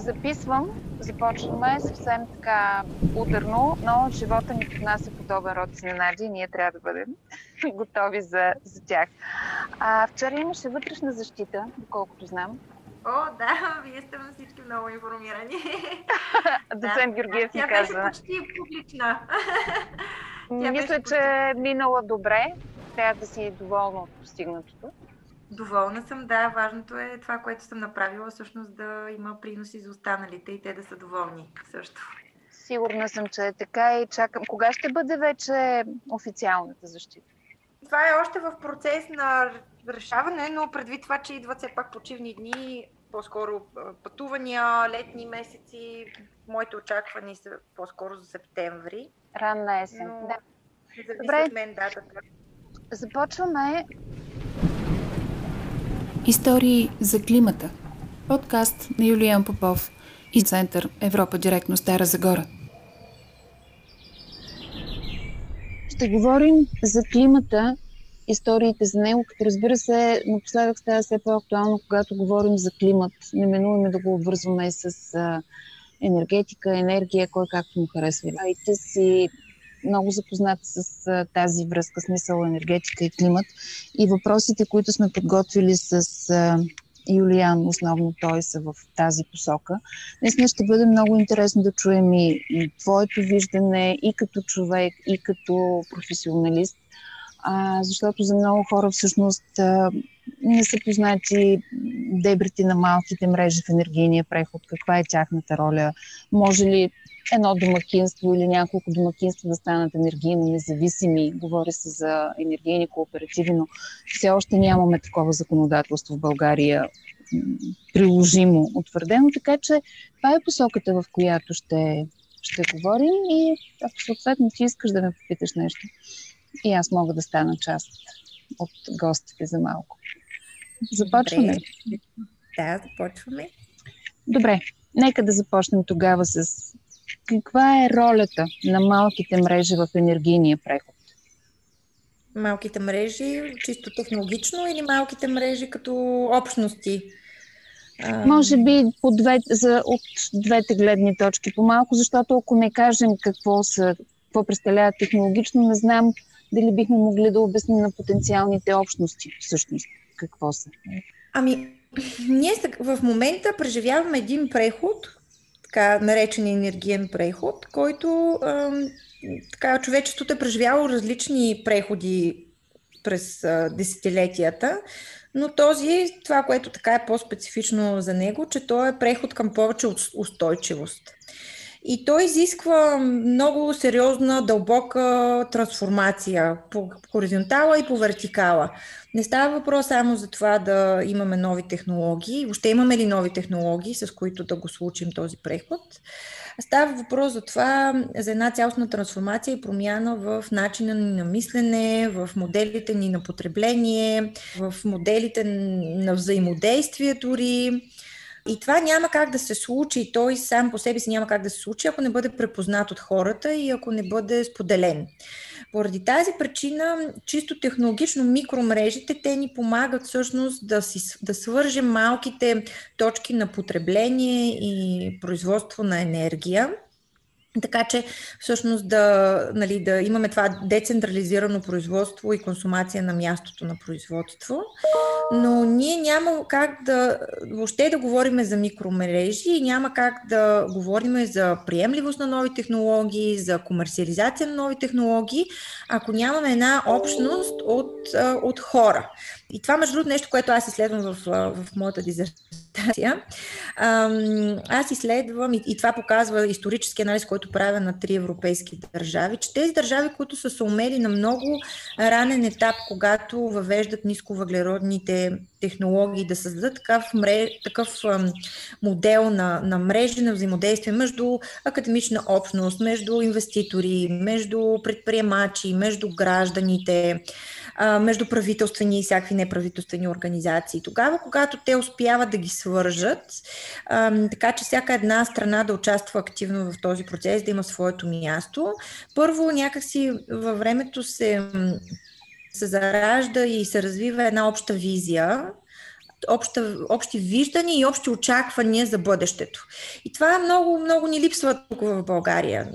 записвам, започваме съвсем така ударно, но живота ни поднася подобен род изненади и ние трябва да бъдем готови за, за тях. А, вчера имаше вътрешна защита, доколкото знам. О, да, вие сте всички много информирани. Доцент Георгиев ми каза. Тя беше почти публична. Мисля, че е минала добре. Трябва да си доволна от постигнатото. Доволна съм, да. Важното е това, което съм направила, всъщност да има приноси за останалите и те да са доволни също. Сигурна съм, че е така и чакам. Кога ще бъде вече официалната защита? Това е още в процес на решаване, но предвид това, че идват все пак почивни дни, по-скоро пътувания, летни месеци, моите очаквания са по-скоро за септември. Ранна есен, но... да. Добре. От мен датата. Започваме Истории за климата. Подкаст на Юлиан Попов и Център Европа директно Стара Загора. Ще говорим за климата, историите за него, като разбира се, напоследък става все по-актуално, когато говорим за климат. Неминуваме да го обвързваме с енергетика, енергия, кой както му харесва. А си много запознат с а, тази връзка, смисъл енергетика и климат. И въпросите, които сме подготвили с а, Юлиан, основно той са в тази посока. Наистина ще бъде много интересно да чуем и, и твоето виждане и като човек, и като професионалист, а, защото за много хора всъщност а, не са познати дебрите на малките мрежи в енергийния преход, каква е тяхната роля, може ли едно домакинство или няколко домакинства да станат енергийно независими. Говори се за енергийни кооперативи, но все още нямаме такова законодателство в България приложимо, утвърдено, така че това е посоката, в която ще, ще говорим и ако съответно ти искаш да ме попиташ нещо, и аз мога да стана част от гостите за малко. Започваме. Добре. Да, започваме. Добре, нека да започнем тогава с каква е ролята на малките мрежи в енергийния преход? Малките мрежи, чисто технологично или малките мрежи като общности? Може би по две, за, от двете гледни точки по-малко, защото ако не кажем какво, са, какво представляват технологично, не знам дали бихме могли да обясним на потенциалните общности всъщност какво са. Ами, ние в момента преживяваме един преход, така наречен енергиен преход, който така, човечеството е преживяло различни преходи през десетилетията, но този, това, което така е по-специфично за него, че то е преход към повече устойчивост. И той изисква много сериозна, дълбока трансформация по хоризонтала и по вертикала. Не става въпрос само за това да имаме нови технологии. Въобще имаме ли нови технологии, с които да го случим този преход? Става въпрос за това, за една цялостна трансформация и промяна в начина ни на мислене, в моделите ни на потребление, в моделите на взаимодействие дори. И това няма как да се случи, той сам по себе си няма как да се случи, ако не бъде препознат от хората и ако не бъде споделен. Поради тази причина, чисто технологично микромрежите, те ни помагат всъщност да, си, да свържем малките точки на потребление и производство на енергия така че всъщност да, нали, да имаме това децентрализирано производство и консумация на мястото на производство. Но ние няма как да въобще да говорим за микромережи и няма как да говорим за приемливост на нови технологии, за комерциализация на нови технологии, ако нямаме една общност от, от хора. И това, между другото, нещо, което аз изследвам в, в моята дизертация. Аз изследвам, и, и това показва исторически анализ, който правя на три европейски държави, че тези държави, които са се умели на много ранен етап, когато въвеждат нисковъглеродните технологии, да създадат такъв, мреж, такъв модел на, на мрежи на взаимодействие между академична общност, между инвеститори, между предприемачи, между гражданите, между правителствени и всякакви неправителствени организации. Тогава, когато те успяват да ги свържат, така че всяка една страна да участва активно в този процес, да има своето място, първо някакси във времето се се заражда и се развива една обща визия обща, общи виждания и общи очаквания за бъдещето. И това много, много ни липсва тук в България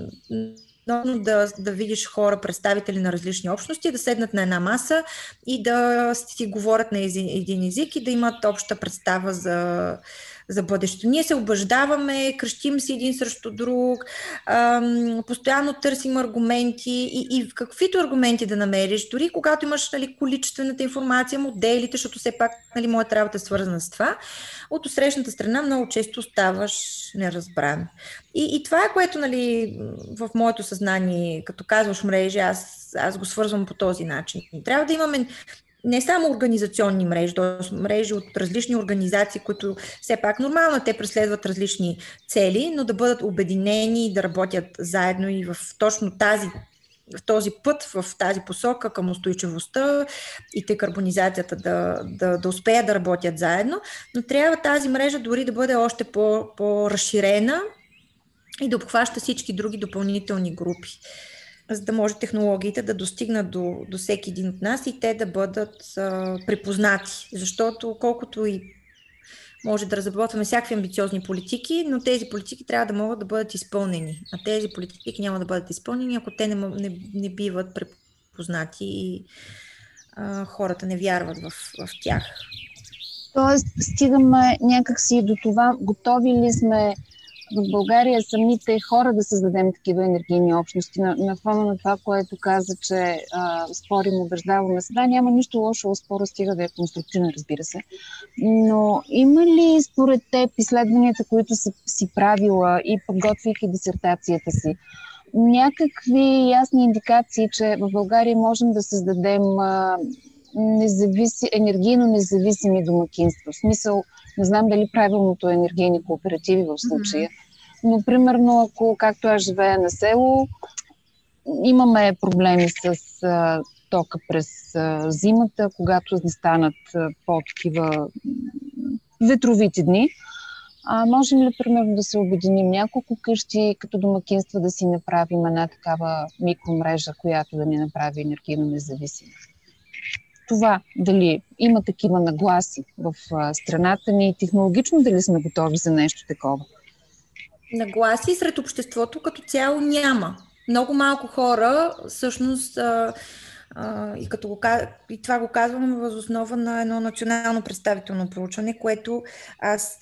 много да, да видиш хора, представители на различни общности, да седнат на една маса и да си говорят на един език и да имат обща представа за, за бъдещето. Ние се обаждаваме, кръщим си един срещу друг, ам, постоянно търсим аргументи и, и каквито аргументи да намериш, дори когато имаш нали, количествената информация, моделите, защото все пак нали, моята работа е свързана с това, от срещната страна много често ставаш неразбран. И, и това е което нали, в моето съзнание, като казваш мрежи, аз, аз го свързвам по този начин. Трябва да имаме не само организационни мрежи, т.е. мрежи от различни организации, които все пак нормално те преследват различни цели, но да бъдат обединени и да работят заедно и в точно тази в този път, в тази посока към устойчивостта и декарбонизацията да, да, да успеят да работят заедно, но трябва тази мрежа дори да бъде още по, по-разширена и да обхваща всички други допълнителни групи за да може технологиите да достигнат до, до всеки един от нас и те да бъдат а, припознати. Защото колкото и може да разработваме всякакви амбициозни политики, но тези политики трябва да могат да бъдат изпълнени. А тези политики няма да бъдат изпълнени, ако те не, не, не биват препознати и а, хората не вярват в, в тях. Тоест, стигаме някакси до това, готови ли сме в България самите хора да създадем такива енергийни общности. На, на фона на това, което каза, че а, спорим, убеждаваме се. Да, няма нищо лошо спора, стига да е конструктивен, разбира се. Но има ли според теб изследванията, които са си правила и подготвяйки дисертацията си, някакви ясни индикации, че в България можем да създадем а, независи, енергийно независими домакинства. В смисъл, не знам дали правилното е енергийни кооперативи в случая, но примерно ако, както аз живея на село, имаме проблеми с а, тока през а, зимата, когато станат по-такива ветровити дни. А можем ли, примерно, да се обединим няколко къщи, като домакинства да си направим една такава микромрежа, която да ни направи енергийно независима? Това дали има такива нагласи в страната ни и технологично дали сме готови за нещо такова. Нагласи сред обществото като цяло няма. Много малко хора всъщност и, като го, и това го казвам въз основа на едно национално представително проучване, което аз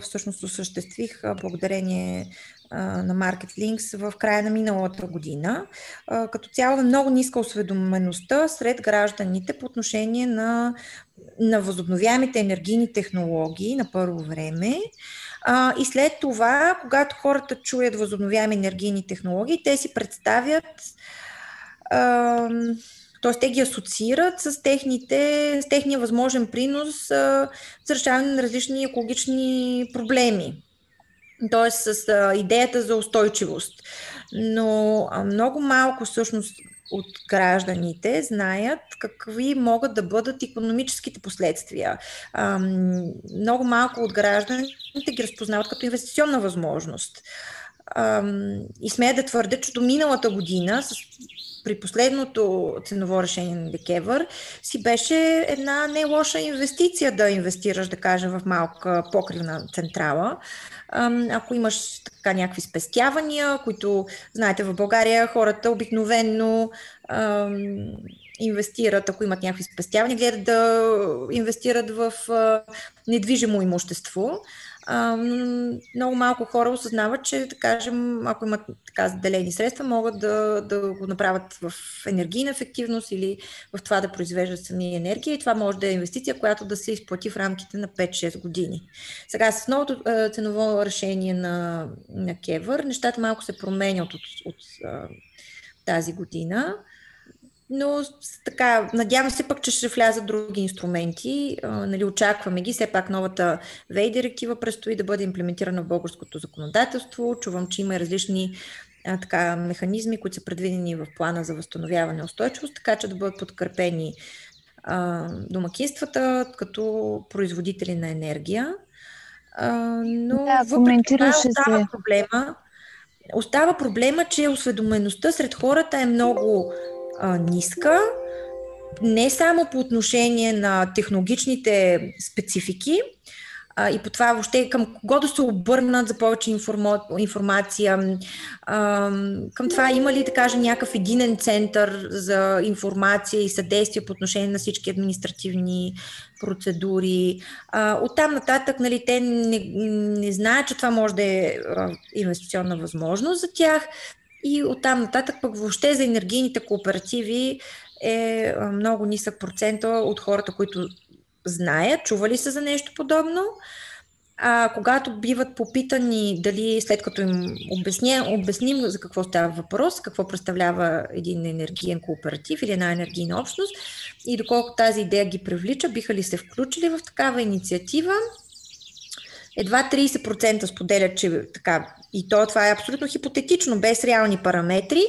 всъщност осъществих благодарение на Market Links в края на миналата година. Като цяло е много ниска осведомеността сред гражданите по отношение на, на възобновяемите енергийни технологии на първо време. И след това, когато хората чуят възобновяеми енергийни технологии, те си представят т.е. те ги асоциират с, техните, с техния възможен принос а, за решаване на различни екологични проблеми т.е. с а, идеята за устойчивост. Но а, много малко всъщност от гражданите знаят какви могат да бъдат економическите последствия. А, много малко от гражданите ги разпознават като инвестиционна възможност. А, и смея да твърдя, че до миналата година с при последното ценово решение на Декевър си беше една не лоша инвестиция да инвестираш, да кажем, в малка покривна централа. Ако имаш така някакви спестявания, които, знаете, в България хората обикновенно инвестират, ако имат някакви спестявания, гледат да инвестират в недвижимо имущество много малко хора осъзнават, че, да кажем, ако имат така заделени средства, могат да, да го направят в енергийна ефективност или в това да произвеждат сами енергия и това може да е инвестиция, която да се изплати в рамките на 5-6 години. Сега с новото ценово решение на, на Кевър, нещата малко се променят от, от, от тази година но така, надявам се пък, че ще влязат други инструменти. А, нали, очакваме ги. Все пак новата ВЕЙ директива предстои да бъде имплементирана в българското законодателство. Чувам, че има различни а, така, механизми, които са предвидени в плана за възстановяване и устойчивост, така че да бъдат подкрепени а, домакинствата като производители на енергия. А, но да, въпреки това остава се. проблема. Остава проблема, че осведомеността сред хората е много а, ниска не само по отношение на технологичните специфики, а, и по това въобще към кого да се обърнат за повече информа, информация, а, към това има ли, да кажем, някакъв единен център за информация и съдействие по отношение на всички административни процедури. А, оттам нататък, нали, те не, не знаят, че това може да е инвестиционна възможност за тях. И оттам нататък пък въобще за енергийните кооперативи е много нисък процент от хората, които знаят, чували са за нещо подобно. А когато биват попитани дали след като им обясня, обясним за какво става въпрос, какво представлява един енергиен кооператив или една енергийна общност и доколко тази идея ги привлича, биха ли се включили в такава инициатива, едва 30% споделят, че така, и то това е абсолютно хипотетично, без реални параметри,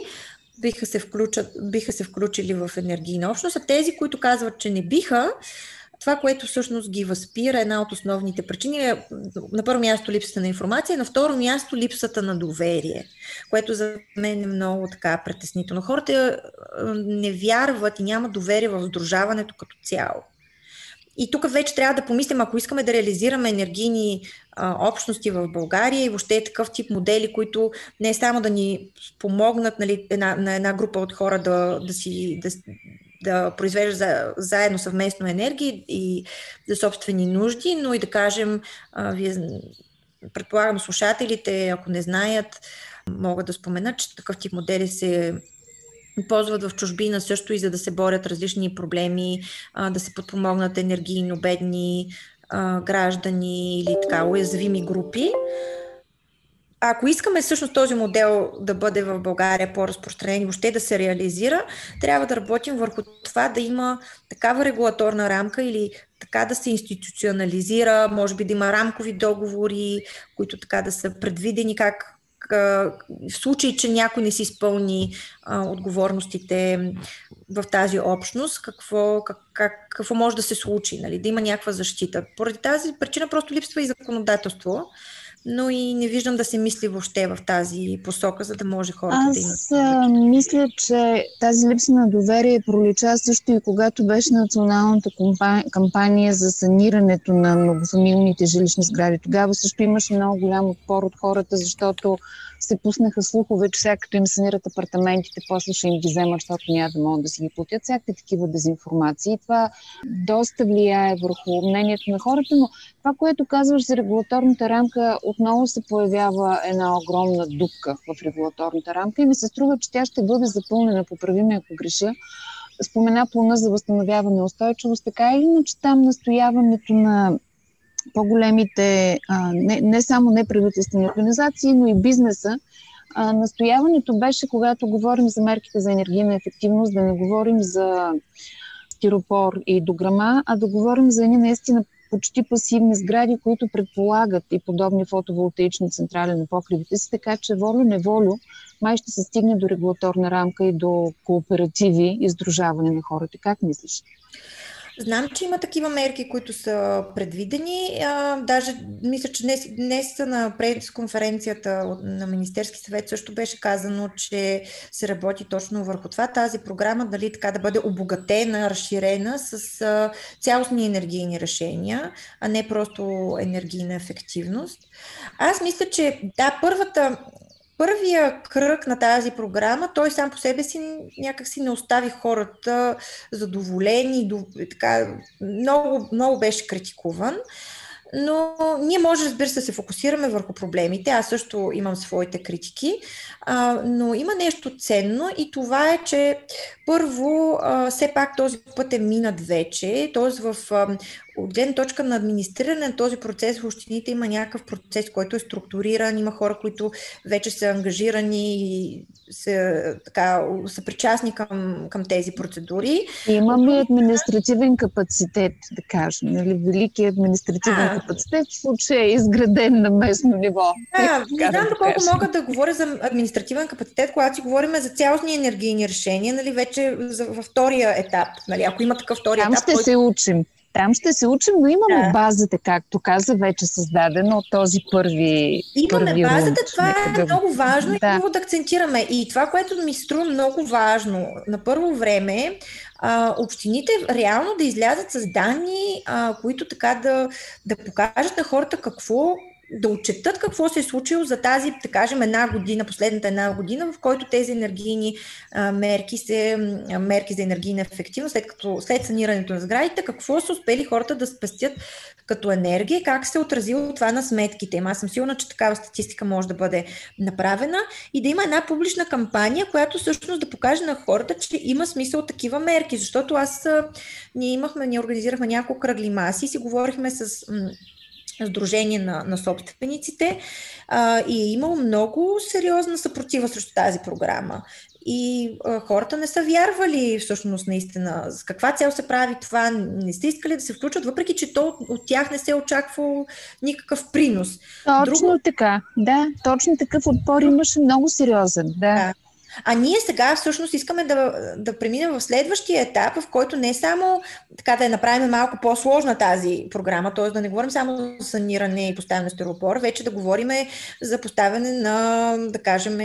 биха се, включат, биха се включили в енергийна общност, а тези, които казват, че не биха, това, което всъщност ги възпира, една от основните причини е на първо място липсата на информация, на второ място липсата на доверие, което за мен е много така притеснително. Хората не вярват и няма доверие в сдружаването като цяло. И тук вече трябва да помислим, ако искаме да реализираме енергийни а, общности в България и въобще такъв тип модели, които не е само да ни помогнат нали, една, на една група от хора да, да, си, да, да произвежда за, заедно съвместно енергия и за собствени нужди, но и да кажем, а, вие, предполагам, слушателите, ако не знаят, могат да споменат, че такъв тип модели се ползват в чужбина също и за да се борят различни проблеми, а, да се подпомогнат енергийно бедни а, граждани или така уязвими групи. Ако искаме всъщност този модел да бъде в България по-разпространен и въобще да се реализира, трябва да работим върху това да има такава регулаторна рамка или така да се институционализира, може би да има рамкови договори, които така да са предвидени как в случай, че някой не си изпълни а, отговорностите в тази общност, какво, как, как, какво може да се случи, нали? да има някаква защита. Поради тази причина просто липсва и законодателство но и не виждам да се мисли въобще в тази посока, за да може хората Аз да имат. Аз мисля, че тази липса на доверие пролича също и когато беше националната кампания за санирането на многофамилните жилищни сгради. Тогава също имаше много голям отпор от хората, защото се пуснаха слухове, че всяка като им санират апартаментите, после ще им ги вземат, защото няма да могат да си ги платят. Всякакви такива дезинформации. Това доста влияе върху мнението на хората, но това, което казваш за регулаторната рамка, отново се появява една огромна дупка в регулаторната рамка и ми се струва, че тя ще бъде запълнена, поправиме ако греша, спомена плана за възстановяване устойчивост, така или иначе там настояването на по-големите, а, не, не само неправителствени организации, но и бизнеса. А, настояването беше, когато говорим за мерките за енергийна ефективност, да не говорим за стиропор и дограма, а да говорим за едни наистина почти пасивни сгради, които предполагат и подобни фотоволтаични централи на покривите си, така че волю-неволю май ще се стигне до регулаторна рамка и до кооперативи и сдружаване на хората. Как мислиш? Знам, че има такива мерки, които са предвидени. А, даже мисля, че днес, днес на пресконференцията на Министерски съвет също беше казано, че се работи точно върху това. Тази програма дали така да бъде обогатена, разширена с а, цялостни енергийни решения, а не просто енергийна ефективност. Аз мисля, че да, първата първия кръг на тази програма, той сам по себе си някак си не остави хората задоволени, така, много, много беше критикуван. Но ние може, разбира се, да се фокусираме върху проблемите. Аз също имам своите критики, а, но има нещо ценно и това е, че първо, а, все пак този път е минат вече, т.е. в а, от гледна точка на администриране на този процес в общините има някакъв процес, който е структуриран, има хора, които вече са ангажирани и са, така, са причастни към, към тези процедури. Имаме административен капацитет, да кажем, нали? велики административен а, капацитет, в случая е изграден на местно ниво. Да, не знам доколко да мога да говоря за административен капацитет, когато си говорим за цялостни енергийни решения, нали, вече за, във втория етап. Нали, ако има такъв втори Там етап. ще който... се учим. Там ще се учим, но имаме да. базата, както каза, вече създадена от този първи. Имаме първи базата, рунд. това е да... много важно да. и много да акцентираме. И това, което ми струва много важно, на първо време, а, общините реално да излязат с данни, а, които така да, да покажат на хората какво да отчетат какво се е случило за тази, да кажем, една година, последната една година, в който тези енергийни а, мерки, се, а, мерки за енергийна ефективност, след, като, след санирането на сградите, какво са успели хората да спестят като енергия, как се е отразило това на сметките. Аз съм сигурна, че такава статистика може да бъде направена и да има една публична кампания, която всъщност да покаже на хората, че има смисъл такива мерки, защото аз, ние имахме, ние организирахме няколко кръгли маси и си говорихме с Сдружение на, на собствениците а, и е имало много сериозна съпротива срещу тази програма. И а, хората не са вярвали всъщност наистина с каква цел се прави това, не сте искали да се включат, въпреки че то от тях не се е очаквал никакъв принос. Точно Друго... така, да, точно такъв отпор имаше много сериозен, да. да. А ние сега всъщност искаме да, да преминем в следващия етап, в който не само така да я направим малко по-сложна тази програма, т.е. да не говорим само за саниране и поставяне на стеропор, вече да говорим за поставяне на, да кажем,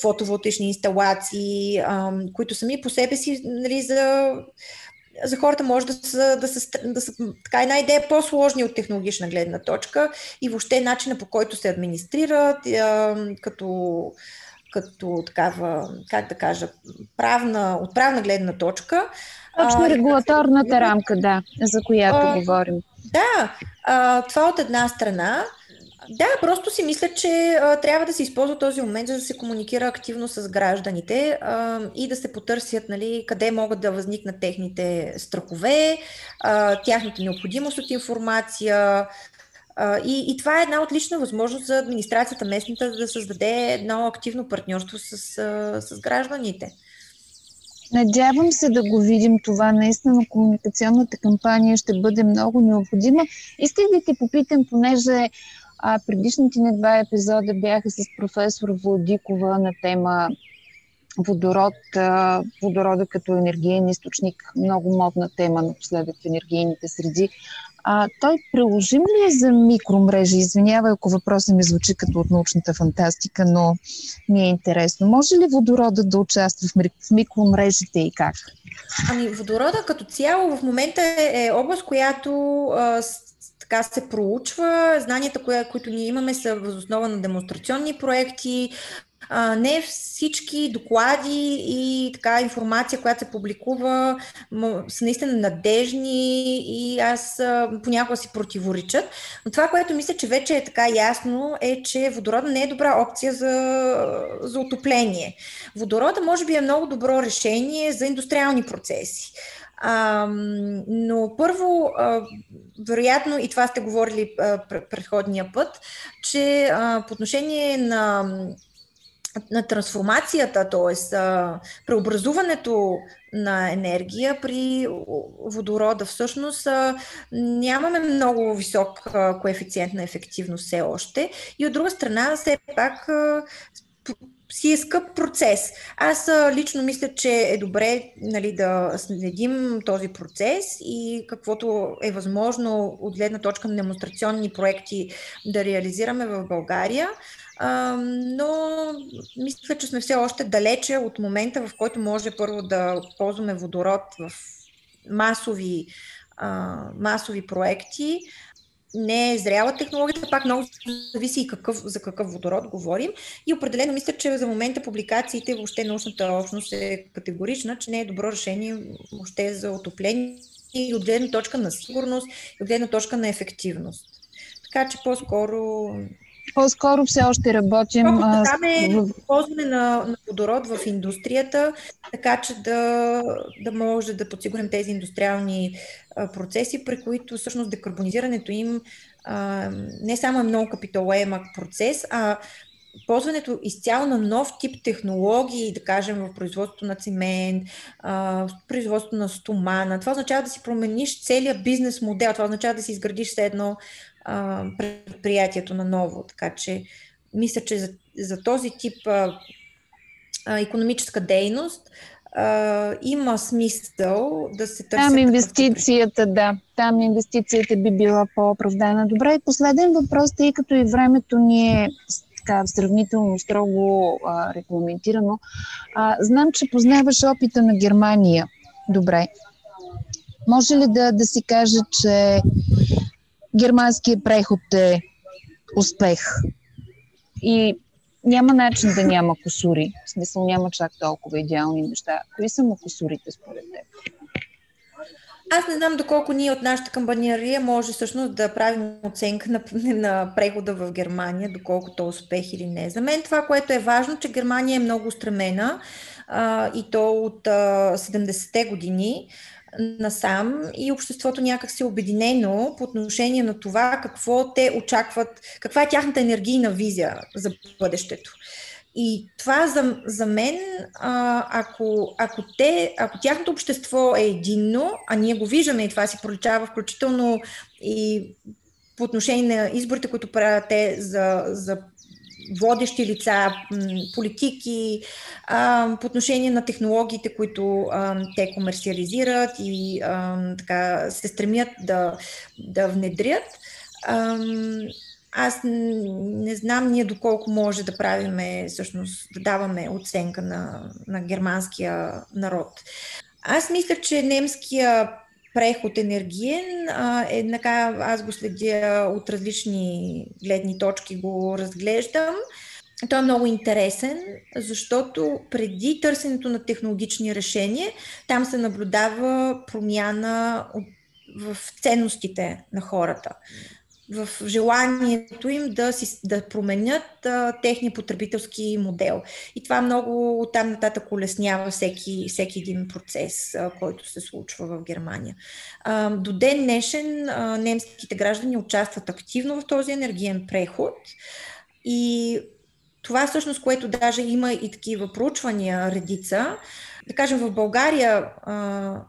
фотоволтични инсталации, които сами по себе си нали, за за хората може да са, да са, да са така една идея по-сложни от технологична гледна точка и въобще начина по който се администрират, като като такава, как да кажа, правна, от правна гледна точка. Точно а, регулаторната рамка, да, за която а, говорим. Да, а, това от една страна. Да, просто си мисля, че а, трябва да се използва този момент, за да се комуникира активно с гражданите а, и да се потърсят нали, къде могат да възникнат техните страхове, а, тяхната необходимост от информация, и, и това е една отлична възможност за администрацията местната да създаде едно активно партньорство с, с гражданите. Надявам се да го видим това. Наистина комуникационната кампания ще бъде много необходима. Исках да те попитам, понеже а, предишните ни два епизода бяха с професор Владикова на тема водород, водорода като енергиен източник, много модна тема напоследък в енергийните среди. А, той приложим ли е за микромрежи? Извинявай, ако въпросът ми звучи като от научната фантастика, но ми е интересно. Може ли водорода да участва в микромрежите и как? Ами, водорода като цяло в момента е, е област, която а, така се проучва. Знанията, коя, които ние имаме, са възоснова на демонстрационни проекти, а, не всички доклади и така информация, която се публикува, са наистина надежни и аз понякога си противоречат. Но това, което мисля, че вече е така ясно, е, че водорода не е добра опция за, за отопление. Водорода може би е много добро решение за индустриални процеси. А, но първо, а, вероятно, и това сте говорили а, предходния път, че а, по отношение на на трансформацията, т.е. преобразуването на енергия при водорода. Всъщност нямаме много висок коефициент на ефективност все още и от друга страна все пак си е скъп процес. Аз лично мисля, че е добре нали, да следим този процес и каквото е възможно от гледна точка на демонстрационни проекти да реализираме в България. Но мисля, че сме все още далече от момента, в който може първо да ползваме водород в масови, масови проекти. Не е зряла технологията, пак много зависи и какъв, за какъв водород говорим. И определено мисля, че за момента публикациите, въобще научната общност е категорична, че не е добро решение въобще за отопление и от гледна точка на сигурност, и от гледна точка на ефективност. Така че по-скоро по-скоро все още работим. Е в... ползване на, на водород в индустрията, така че да, да може да подсигурим тези индустриални а, процеси, при които всъщност декарбонизирането им а, не само е много капиталоемък процес, а ползването изцяло на нов тип технологии, да кажем в производството на цимент, в производството на стомана. Това означава да си промениш целият бизнес модел, това означава да си изградиш все едно а, предприятието на ново. Така че мисля, че за, за този тип а, а, економическа дейност а, има смисъл да се търси. Там инвестицията, да. Там инвестицията би била по-оправдана. Добре, последен въпрос, тъй като и времето ни е така сравнително строго а, регламентирано. А, знам, че познаваш опита на Германия. Добре. Може ли да, да си каже, че германският преход е успех? И няма начин да няма косури. В смисъл няма чак толкова идеални неща. Кои са му косурите според теб? Аз не знам доколко ние от нашата камбанерия може всъщност да правим оценка на, на прехода в Германия, доколко то е успех или не. За мен това, което е важно, че Германия е много стремена а, и то от а, 70-те години насам и обществото някак се обединено по отношение на това какво те очакват, каква е тяхната енергийна визия за бъдещето. И това за, за мен, а, ако, ако, те, ако тяхното общество е единно, а ние го виждаме и това си проличава включително и по отношение на изборите, които правят те за, за водещи лица, политики, по отношение на технологиите, които те комерциализират и така, се стремят да, да внедрят. Аз не знам ние доколко може да правиме, всъщност, да даваме оценка на, на германския народ. Аз мисля, че немския преход енергиен е така, аз го следя от различни гледни точки, го разглеждам. Той е много интересен, защото преди търсенето на технологични решения, там се наблюдава промяна в ценностите на хората в желанието им да, си, да променят а, техния потребителски модел. И това много оттам нататък улеснява всеки, всеки един процес, а, който се случва в Германия. А, до ден днешен а, немските граждани участват активно в този енергиен преход и това всъщност, което даже има и такива проучвания редица, да кажем, в България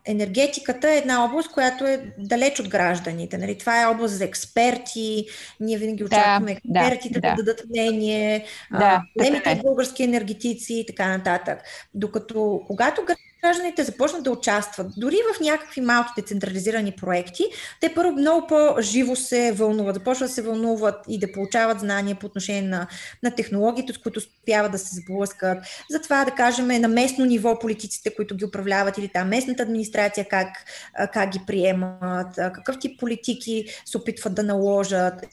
енергетиката е една област, която е далеч от гражданите. Нали? Това е област за експерти. Ние винаги очакваме да, експертите да, да, да дадат мнение, да, големите е. български енергетици и така нататък. Докато когато гражданите започнат да участват, дори в някакви малки децентрализирани проекти, те първо много по-живо се вълнуват, започват да се вълнуват и да получават знания по отношение на, на технологиите, с които успяват да се сблъскат. Затова, да кажем, на местно ниво политиците, които ги управляват или там местната администрация, как, как ги приемат, какъв тип политики се опитват да наложат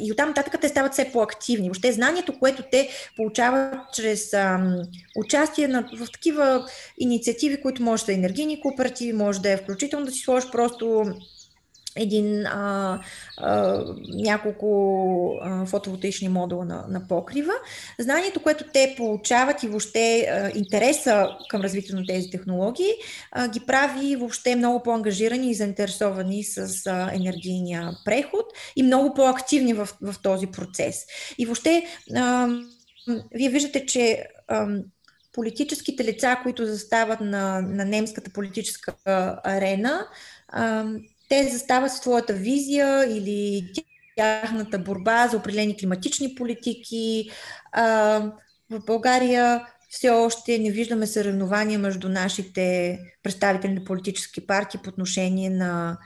и оттам нататък те стават все по-активни. Въобще знанието, което те получават чрез ам, участие на, в такива инициативи, които може да е енергийни кооперативи, може да е включително да си сложиш просто един а, а, няколко а, фотоволтаични модула на, на покрива. Знанието, което те получават и въобще а, интереса към развитието на тези технологии, а, ги прави въобще много по-ангажирани и заинтересовани с а, енергийния преход и много по-активни в, в този процес. И въобще, а, вие виждате, че а, политическите лица, които застават на, на немската политическа арена, а, те застават своята визия или тяхната борба за определени климатични политики. А, в България все още не виждаме съревнования между нашите представители на политически партии по отношение на,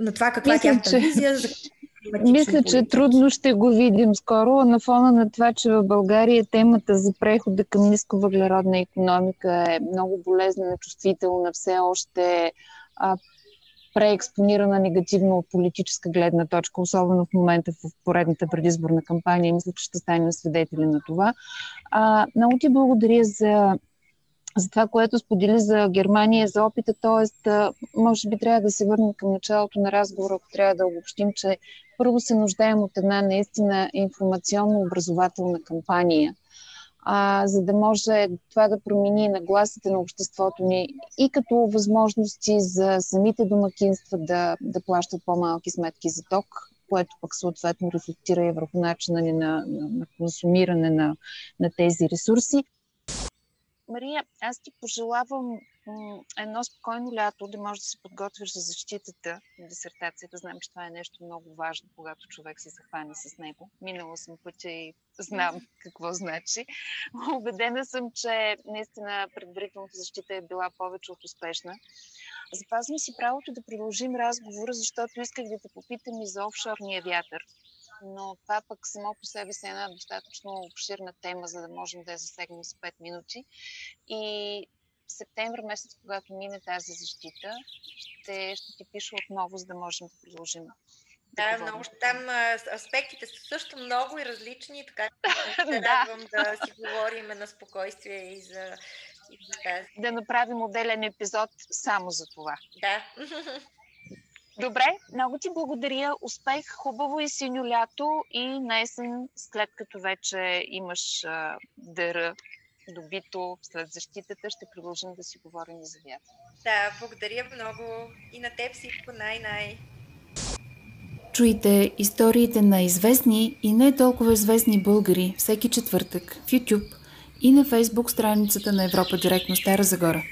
на това каква е тяхната че... визия за мисля, политики. че трудно ще го видим скоро, на фона на това, че в България темата за прехода към нисковъглеродна економика е много болезнена, чувствителна, все още а, преекспонирана негативно от политическа гледна точка, особено в момента в поредната предизборна кампания. Мисля, че ще станем свидетели на това. А, много ти благодаря за за това, което сподели за Германия, за опита. Тоест, може би трябва да се върнем към началото на разговора, ако трябва да обобщим, че първо се нуждаем от една наистина информационно-образователна кампания, а, за да може това да промени нагласите на обществото ни и като възможности за самите домакинства да, да плащат по-малки сметки за ток, което пък съответно рефлектира и върху начина ни на, на, на консумиране на, на тези ресурси. Мария, аз ти пожелавам едно спокойно лято, да можеш да се подготвиш за защитата на дисертацията. Знам, че това е нещо много важно, когато човек се захване с него. Минала съм пътя и знам какво значи. Обедена съм, че наистина предварителната защита е била повече от успешна. Запазвам си правото да продължим разговора, защото исках да те попитам и за офшорния вятър но това пък само по себе си е една достатъчно обширна тема, за да можем да я засегнем с 5 минути. И в септември месец, когато мине тази защита, ще, ще ти пиша отново, за да можем да продължим. Да, да много. Там аспектите са също много и различни, така че се радвам да си говорим на спокойствие и за, и за тази. Да направим отделен епизод само за това. Да. Добре, много ти благодаря. Успех, хубаво и синьо лято и на есен, след като вече имаш а, дъра добито след защитата, ще продължим да си говорим и за вятър. Да, благодаря много и на теб всичко най-най. Чуйте историите на известни и не толкова известни българи всеки четвъртък в YouTube и на Facebook страницата на Европа директно Стара Загора.